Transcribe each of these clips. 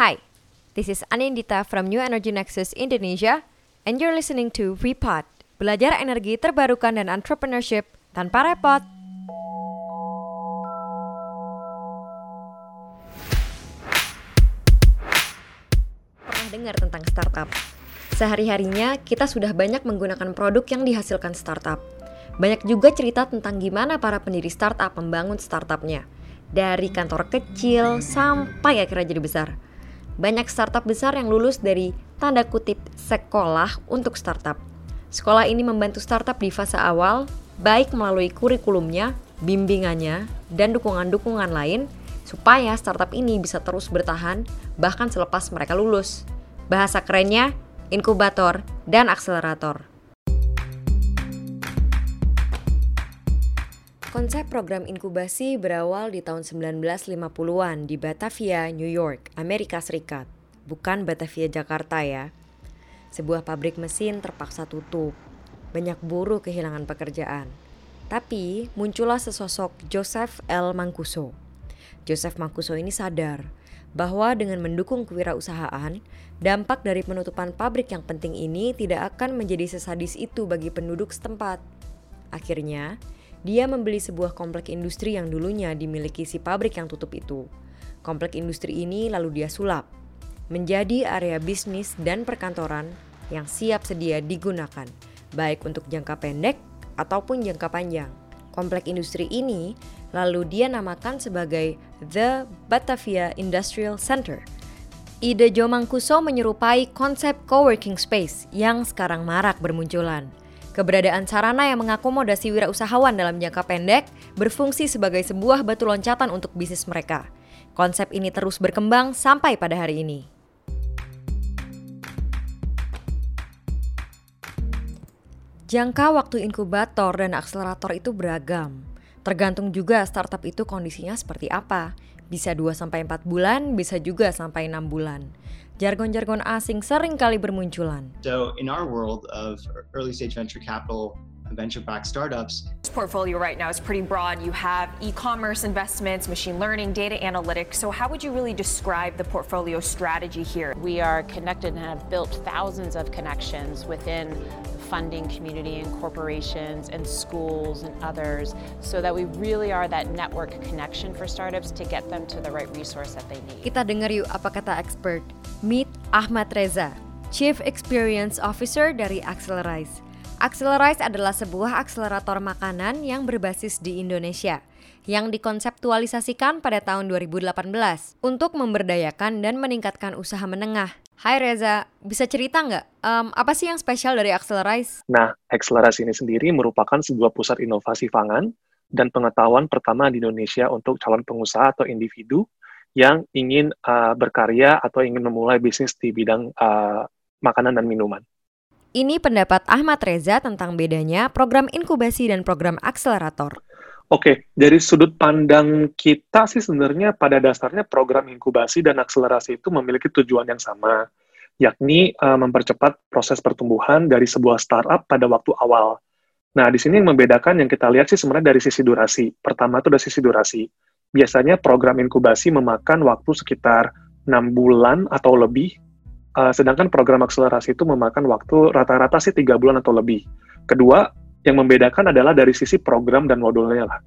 Hi, this is Anindita from New Energy Nexus Indonesia, and you're listening to Repot, belajar energi terbarukan dan entrepreneurship tanpa repot. Pernah dengar tentang startup? Sehari-harinya kita sudah banyak menggunakan produk yang dihasilkan startup. Banyak juga cerita tentang gimana para pendiri startup membangun startupnya. Dari kantor kecil sampai akhirnya jadi besar. Banyak startup besar yang lulus dari tanda kutip sekolah untuk startup. Sekolah ini membantu startup di fase awal, baik melalui kurikulumnya, bimbingannya, dan dukungan-dukungan lain, supaya startup ini bisa terus bertahan bahkan selepas mereka lulus. Bahasa kerennya, inkubator, dan akselerator. Konsep program inkubasi berawal di tahun 1950-an di Batavia, New York, Amerika Serikat. Bukan Batavia, Jakarta ya. Sebuah pabrik mesin terpaksa tutup. Banyak buruh kehilangan pekerjaan. Tapi muncullah sesosok Joseph L. Mancuso. Joseph Mancuso ini sadar bahwa dengan mendukung kewirausahaan, dampak dari penutupan pabrik yang penting ini tidak akan menjadi sesadis itu bagi penduduk setempat. Akhirnya, dia membeli sebuah komplek industri yang dulunya dimiliki si pabrik yang tutup itu. Komplek industri ini lalu dia sulap menjadi area bisnis dan perkantoran yang siap sedia digunakan, baik untuk jangka pendek ataupun jangka panjang. Komplek industri ini lalu dia namakan sebagai The Batavia Industrial Center. Ide Joe Mancuso menyerupai konsep coworking space yang sekarang marak bermunculan. Keberadaan sarana yang mengakomodasi wirausahawan dalam jangka pendek berfungsi sebagai sebuah batu loncatan untuk bisnis mereka. Konsep ini terus berkembang sampai pada hari ini. Jangka waktu inkubator dan akselerator itu beragam. Tergantung juga startup itu kondisinya seperti apa. Bisa 2-4 bulan, bisa juga sampai 6 bulan. Jargon-jargon asing sering kali bermunculan. So in our world of early stage venture capital, venture backed startups. This portfolio right now is pretty broad. You have e commerce investments, machine learning, data analytics. So, how would you really describe the portfolio strategy here? We are connected and have built thousands of connections within the funding community and corporations and schools and others so that we really are that network connection for startups to get them to the right resource that they need. Kita dengar yuk apa kata expert. Meet Ahmad Reza, Chief Experience Officer dari Accelerize. Accelerize adalah sebuah akselerator makanan yang berbasis di Indonesia yang dikonseptualisasikan pada tahun 2018 untuk memberdayakan dan meningkatkan usaha menengah. Hai Reza, bisa cerita nggak um, apa sih yang spesial dari Accelerize? Nah, Accelerize ini sendiri merupakan sebuah pusat inovasi pangan dan pengetahuan pertama di Indonesia untuk calon pengusaha atau individu yang ingin uh, berkarya atau ingin memulai bisnis di bidang uh, makanan dan minuman. Ini pendapat Ahmad Reza tentang bedanya program inkubasi dan program akselerator. Oke, dari sudut pandang kita sih sebenarnya pada dasarnya program inkubasi dan akselerasi itu memiliki tujuan yang sama, yakni uh, mempercepat proses pertumbuhan dari sebuah startup pada waktu awal. Nah, di sini yang membedakan yang kita lihat sih sebenarnya dari sisi durasi. Pertama itu dari sisi durasi. Biasanya program inkubasi memakan waktu sekitar 6 bulan atau lebih Uh, sedangkan program akselerasi itu memakan waktu rata-rata sih tiga bulan atau lebih. Kedua, yang membedakan adalah dari sisi program dan modulnya lah.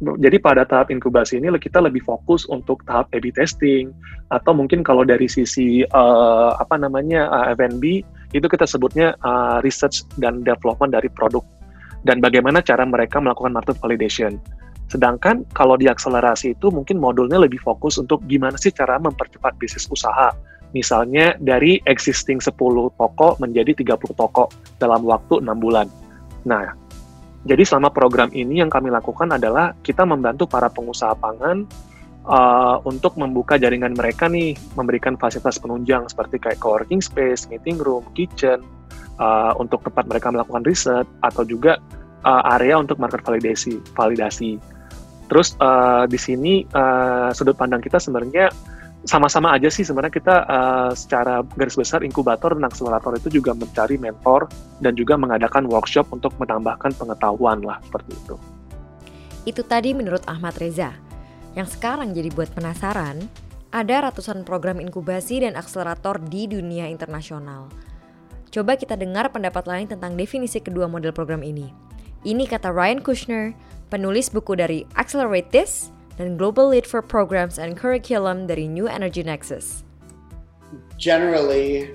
Jadi pada tahap inkubasi ini kita lebih fokus untuk tahap A/B testing atau mungkin kalau dari sisi uh, apa namanya uh, F&B itu kita sebutnya uh, research dan development dari produk dan bagaimana cara mereka melakukan market validation. Sedangkan kalau di akselerasi itu mungkin modulnya lebih fokus untuk gimana sih cara mempercepat bisnis usaha Misalnya dari existing 10 toko menjadi 30 toko dalam waktu 6 bulan. Nah, jadi selama program ini yang kami lakukan adalah kita membantu para pengusaha pangan uh, untuk membuka jaringan mereka nih, memberikan fasilitas penunjang seperti kayak coworking space, meeting room, kitchen, uh, untuk tempat mereka melakukan riset atau juga uh, area untuk market validasi. validasi. Terus uh, di sini uh, sudut pandang kita sebenarnya sama-sama aja sih sebenarnya kita uh, secara garis besar inkubator dan akselerator itu juga mencari mentor dan juga mengadakan workshop untuk menambahkan pengetahuan lah seperti itu. Itu tadi menurut Ahmad Reza. Yang sekarang jadi buat penasaran, ada ratusan program inkubasi dan akselerator di dunia internasional. Coba kita dengar pendapat lain tentang definisi kedua model program ini. Ini kata Ryan Kushner, penulis buku dari Accelerate This dan Global Lead for Programs and Curriculum dari New Energy Nexus. Generally,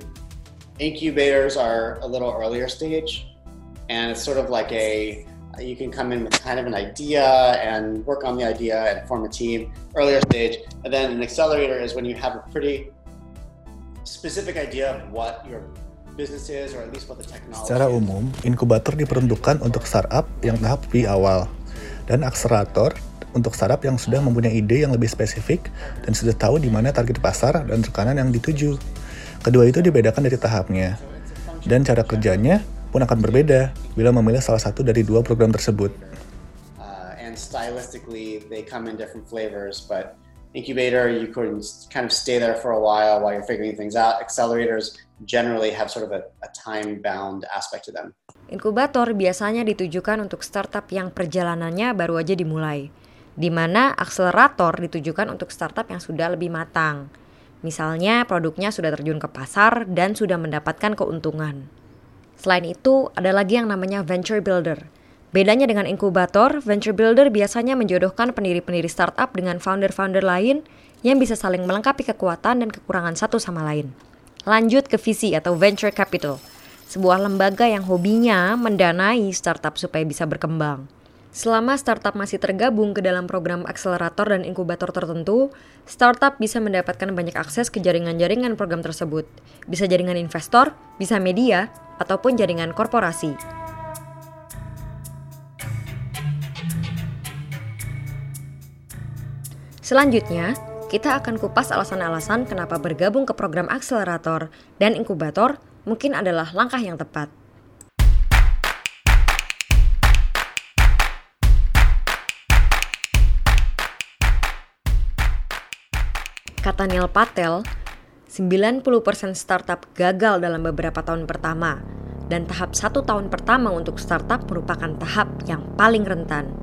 incubators are a little earlier stage, and it's sort of like a you can come in with kind of an idea and work on the idea and form a team earlier stage. And then an accelerator is when you have a pretty specific idea of what your business is or at least what the technology Secara umum, inkubator diperuntukkan untuk startup yang tahap di awal dan akselerator untuk startup yang sudah mempunyai ide yang lebih spesifik dan sudah tahu di mana target pasar dan tekanan yang dituju. Kedua itu dibedakan dari tahapnya. Dan cara kerjanya pun akan berbeda bila memilih salah satu dari dua program tersebut. Uh, and stylistically, they come in different flavors, but incubator, you can kind of stay there for a while while you're figuring things out. Accelerators generally have sort of a, a time-bound aspect to them. Inkubator biasanya ditujukan untuk startup yang perjalanannya baru aja dimulai, di mana akselerator ditujukan untuk startup yang sudah lebih matang. Misalnya produknya sudah terjun ke pasar dan sudah mendapatkan keuntungan. Selain itu, ada lagi yang namanya venture builder. Bedanya dengan inkubator, venture builder biasanya menjodohkan pendiri-pendiri startup dengan founder-founder lain yang bisa saling melengkapi kekuatan dan kekurangan satu sama lain. Lanjut ke visi atau venture capital, sebuah lembaga yang hobinya mendanai startup supaya bisa berkembang. Selama startup masih tergabung ke dalam program akselerator dan inkubator tertentu, startup bisa mendapatkan banyak akses ke jaringan-jaringan program tersebut. Bisa jaringan investor, bisa media, ataupun jaringan korporasi. Selanjutnya, kita akan kupas alasan-alasan kenapa bergabung ke program akselerator dan inkubator mungkin adalah langkah yang tepat. Kata Neil Patel, 90% startup gagal dalam beberapa tahun pertama, dan tahap satu tahun pertama untuk startup merupakan tahap yang paling rentan.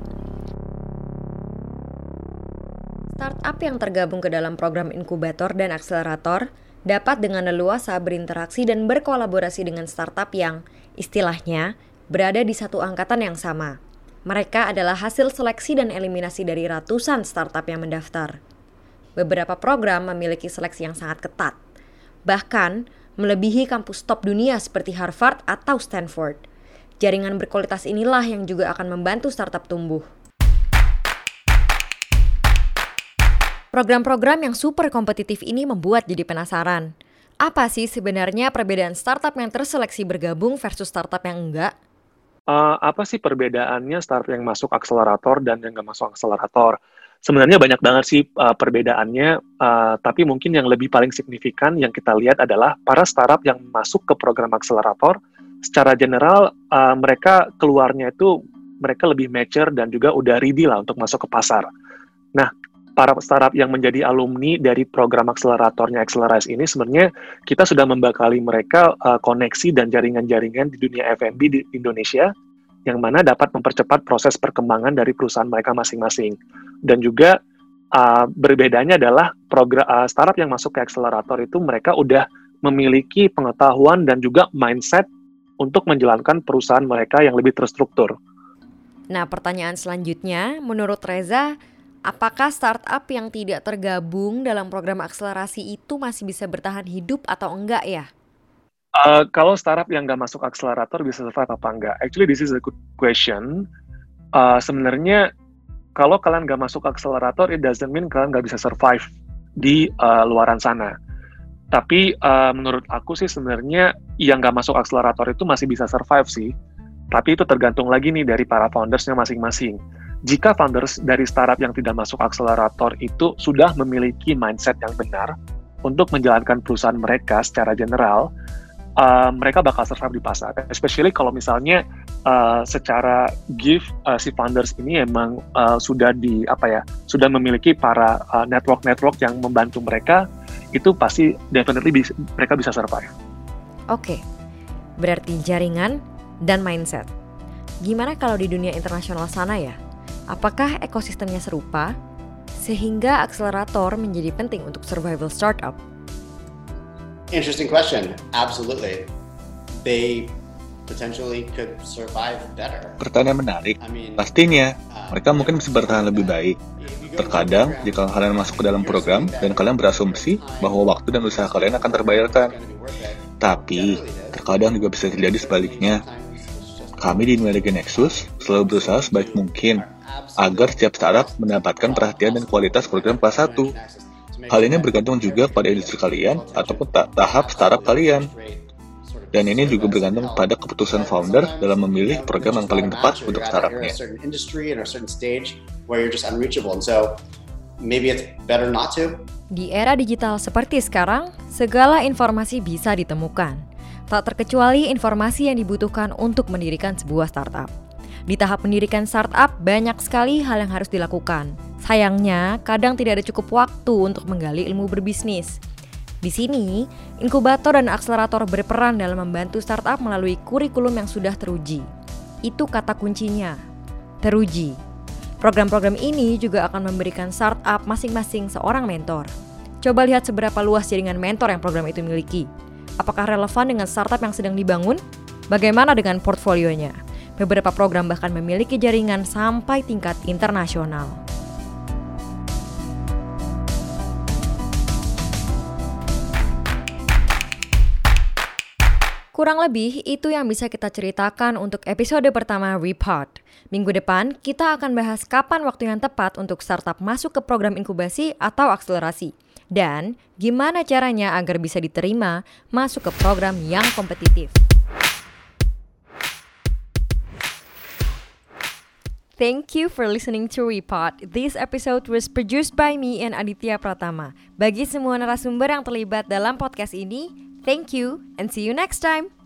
Startup yang tergabung ke dalam program inkubator dan akselerator dapat dengan leluasa berinteraksi dan berkolaborasi dengan startup yang, istilahnya, berada di satu angkatan yang sama. Mereka adalah hasil seleksi dan eliminasi dari ratusan startup yang mendaftar beberapa program memiliki seleksi yang sangat ketat. Bahkan, melebihi kampus top dunia seperti Harvard atau Stanford. Jaringan berkualitas inilah yang juga akan membantu startup tumbuh. Program-program yang super kompetitif ini membuat jadi penasaran. Apa sih sebenarnya perbedaan startup yang terseleksi bergabung versus startup yang enggak? Uh, apa sih perbedaannya startup yang masuk akselerator dan yang nggak masuk akselerator? sebenarnya banyak banget sih uh, perbedaannya, uh, tapi mungkin yang lebih paling signifikan yang kita lihat adalah para startup yang masuk ke program akselerator, secara general uh, mereka keluarnya itu mereka lebih mature dan juga udah ready lah untuk masuk ke pasar. Nah, para startup yang menjadi alumni dari program akseleratornya Accelerize ini sebenarnya kita sudah membekali mereka uh, koneksi dan jaringan-jaringan di dunia F&B di Indonesia yang mana dapat mempercepat proses perkembangan dari perusahaan mereka masing-masing. Dan juga uh, berbedanya adalah program uh, startup yang masuk ke akselerator itu mereka udah memiliki pengetahuan dan juga mindset untuk menjalankan perusahaan mereka yang lebih terstruktur. Nah, pertanyaan selanjutnya, menurut Reza, apakah startup yang tidak tergabung dalam program akselerasi itu masih bisa bertahan hidup atau enggak ya? Uh, kalau startup yang nggak masuk akselerator bisa survive apa enggak? Actually, this is a good question. Uh, sebenarnya kalau kalian nggak masuk akselerator, it doesn't mean kalian nggak bisa survive di uh, luaran sana. Tapi uh, menurut aku sih sebenarnya yang nggak masuk akselerator itu masih bisa survive sih. Tapi itu tergantung lagi nih dari para foundersnya masing-masing. Jika founders dari startup yang tidak masuk akselerator itu sudah memiliki mindset yang benar untuk menjalankan perusahaan mereka secara general, uh, mereka bakal survive di pasar. Especially kalau misalnya uh, secara gift uh, si founders ini emang uh, sudah di apa ya sudah memiliki para network-network uh, yang membantu mereka itu pasti definitely bisa, mereka bisa survive. Oke, okay. berarti jaringan dan mindset. Gimana kalau di dunia internasional sana ya? Apakah ekosistemnya serupa? sehingga akselerator menjadi penting untuk survival startup? Interesting question. Absolutely. They potentially could survive better. Pertanyaan menarik. Pastinya, mereka mungkin bisa bertahan lebih baik. Terkadang, jika kalian masuk ke dalam program dan kalian berasumsi bahwa waktu dan usaha kalian akan terbayarkan. Tapi, terkadang juga bisa terjadi sebaliknya. Kami di Intelligent Nexus selalu berusaha sebaik mungkin agar setiap startup mendapatkan perhatian dan kualitas program kelas 1. Hal ini bergantung juga pada industri kalian ataupun tahap startup kalian. Dan ini juga bergantung pada keputusan founder dalam memilih program yang paling tepat untuk startupnya. Di era digital seperti sekarang, segala informasi bisa ditemukan. Tak terkecuali informasi yang dibutuhkan untuk mendirikan sebuah startup. Di tahap mendirikan startup, banyak sekali hal yang harus dilakukan. Sayangnya, kadang tidak ada cukup waktu untuk menggali ilmu berbisnis. Di sini, inkubator dan akselerator berperan dalam membantu startup melalui kurikulum yang sudah teruji. Itu kata kuncinya, teruji. Program-program ini juga akan memberikan startup masing-masing seorang mentor. Coba lihat seberapa luas jaringan mentor yang program itu miliki. Apakah relevan dengan startup yang sedang dibangun? Bagaimana dengan portfolionya? Beberapa program bahkan memiliki jaringan sampai tingkat internasional. Kurang lebih itu yang bisa kita ceritakan untuk episode pertama Report. Minggu depan kita akan bahas kapan waktu yang tepat untuk startup masuk ke program inkubasi atau akselerasi. Dan gimana caranya agar bisa diterima masuk ke program yang kompetitif. Thank you for listening to Report. This episode was produced by me and Aditya Pratama. Bagi semua narasumber yang terlibat dalam podcast ini, Thank you and see you next time.